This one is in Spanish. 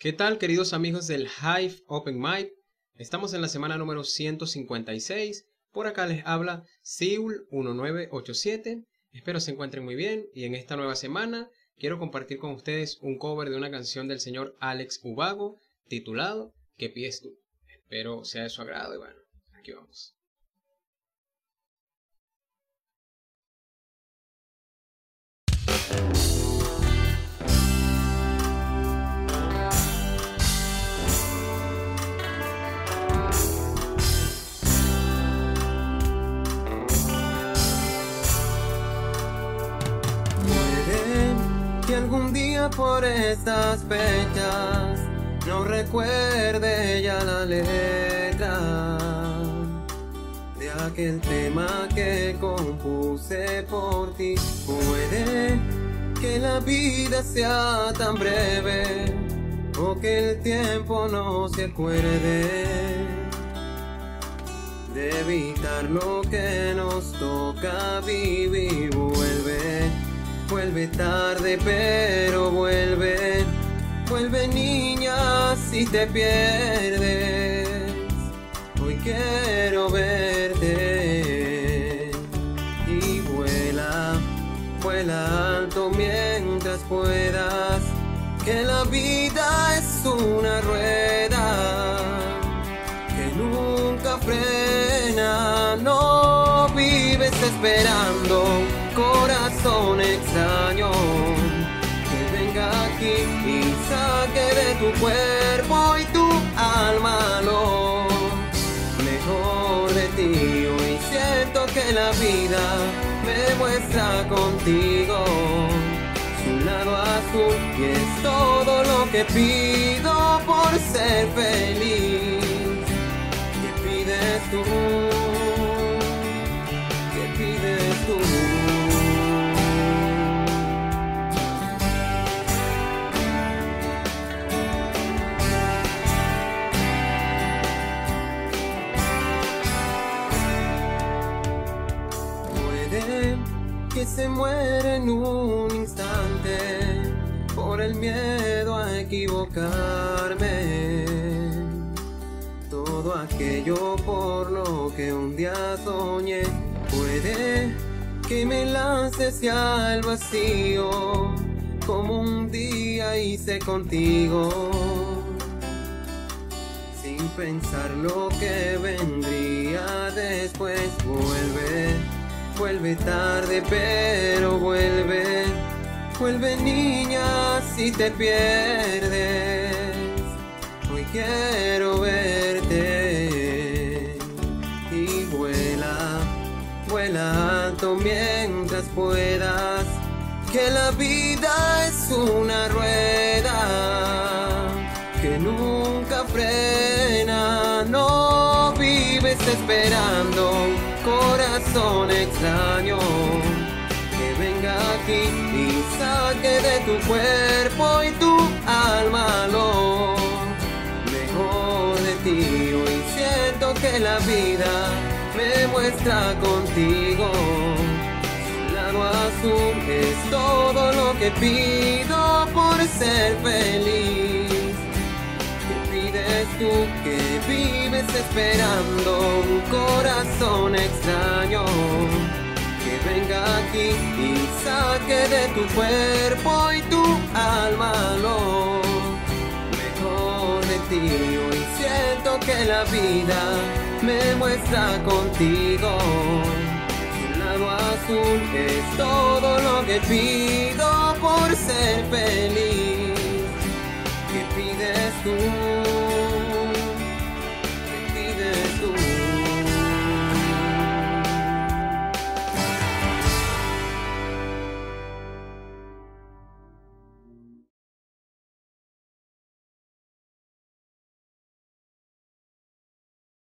¿Qué tal queridos amigos del Hive Open Mic? Estamos en la semana número 156. Por acá les habla Seul 1987. Espero se encuentren muy bien y en esta nueva semana quiero compartir con ustedes un cover de una canción del señor Alex Ubago titulado ¿Qué pides tú? Espero sea de su agrado y bueno, aquí vamos. Que algún día por estas fechas no recuerde ya la letra de aquel tema que compuse por ti. Puede que la vida sea tan breve o que el tiempo no se acuerde de evitar lo que nos toca vivir. Vuelve Vuelve tarde pero vuelve, vuelve niña si te pierdes. Hoy quiero verte. Y vuela, vuela alto mientras puedas, que la vida es una rueda que nunca frena, no vives esperando corazón extraño que venga aquí y saque de tu cuerpo y tu alma lo mejor de ti. Hoy siento que la vida me muestra contigo su lado azul y es todo lo que pido por ser feliz. ¿Qué pides tú? Que se muere en un instante por el miedo a equivocarme. Todo aquello por lo que un día soñé puede que me lance hacia el vacío como un día hice contigo. Sin pensar lo que vendría después, vuelve Vuelve tarde pero vuelve, vuelve niña si te pierdes. Hoy quiero verte. Y vuela, vuela alto mientras puedas, que la vida es una rueda que nunca frena, no vives esperando corazón extraño que venga aquí y saque de tu cuerpo y tu alma lo mejor de ti. Hoy siento que la vida me muestra contigo. Su lado azul es todo lo que pido por ser feliz tú que vives esperando un corazón extraño que venga aquí y saque de tu cuerpo y tu alma lo mejor de ti. Hoy siento que la vida me muestra contigo. Su lado azul es todo lo que pido por ser feliz. ¿Qué pides tú?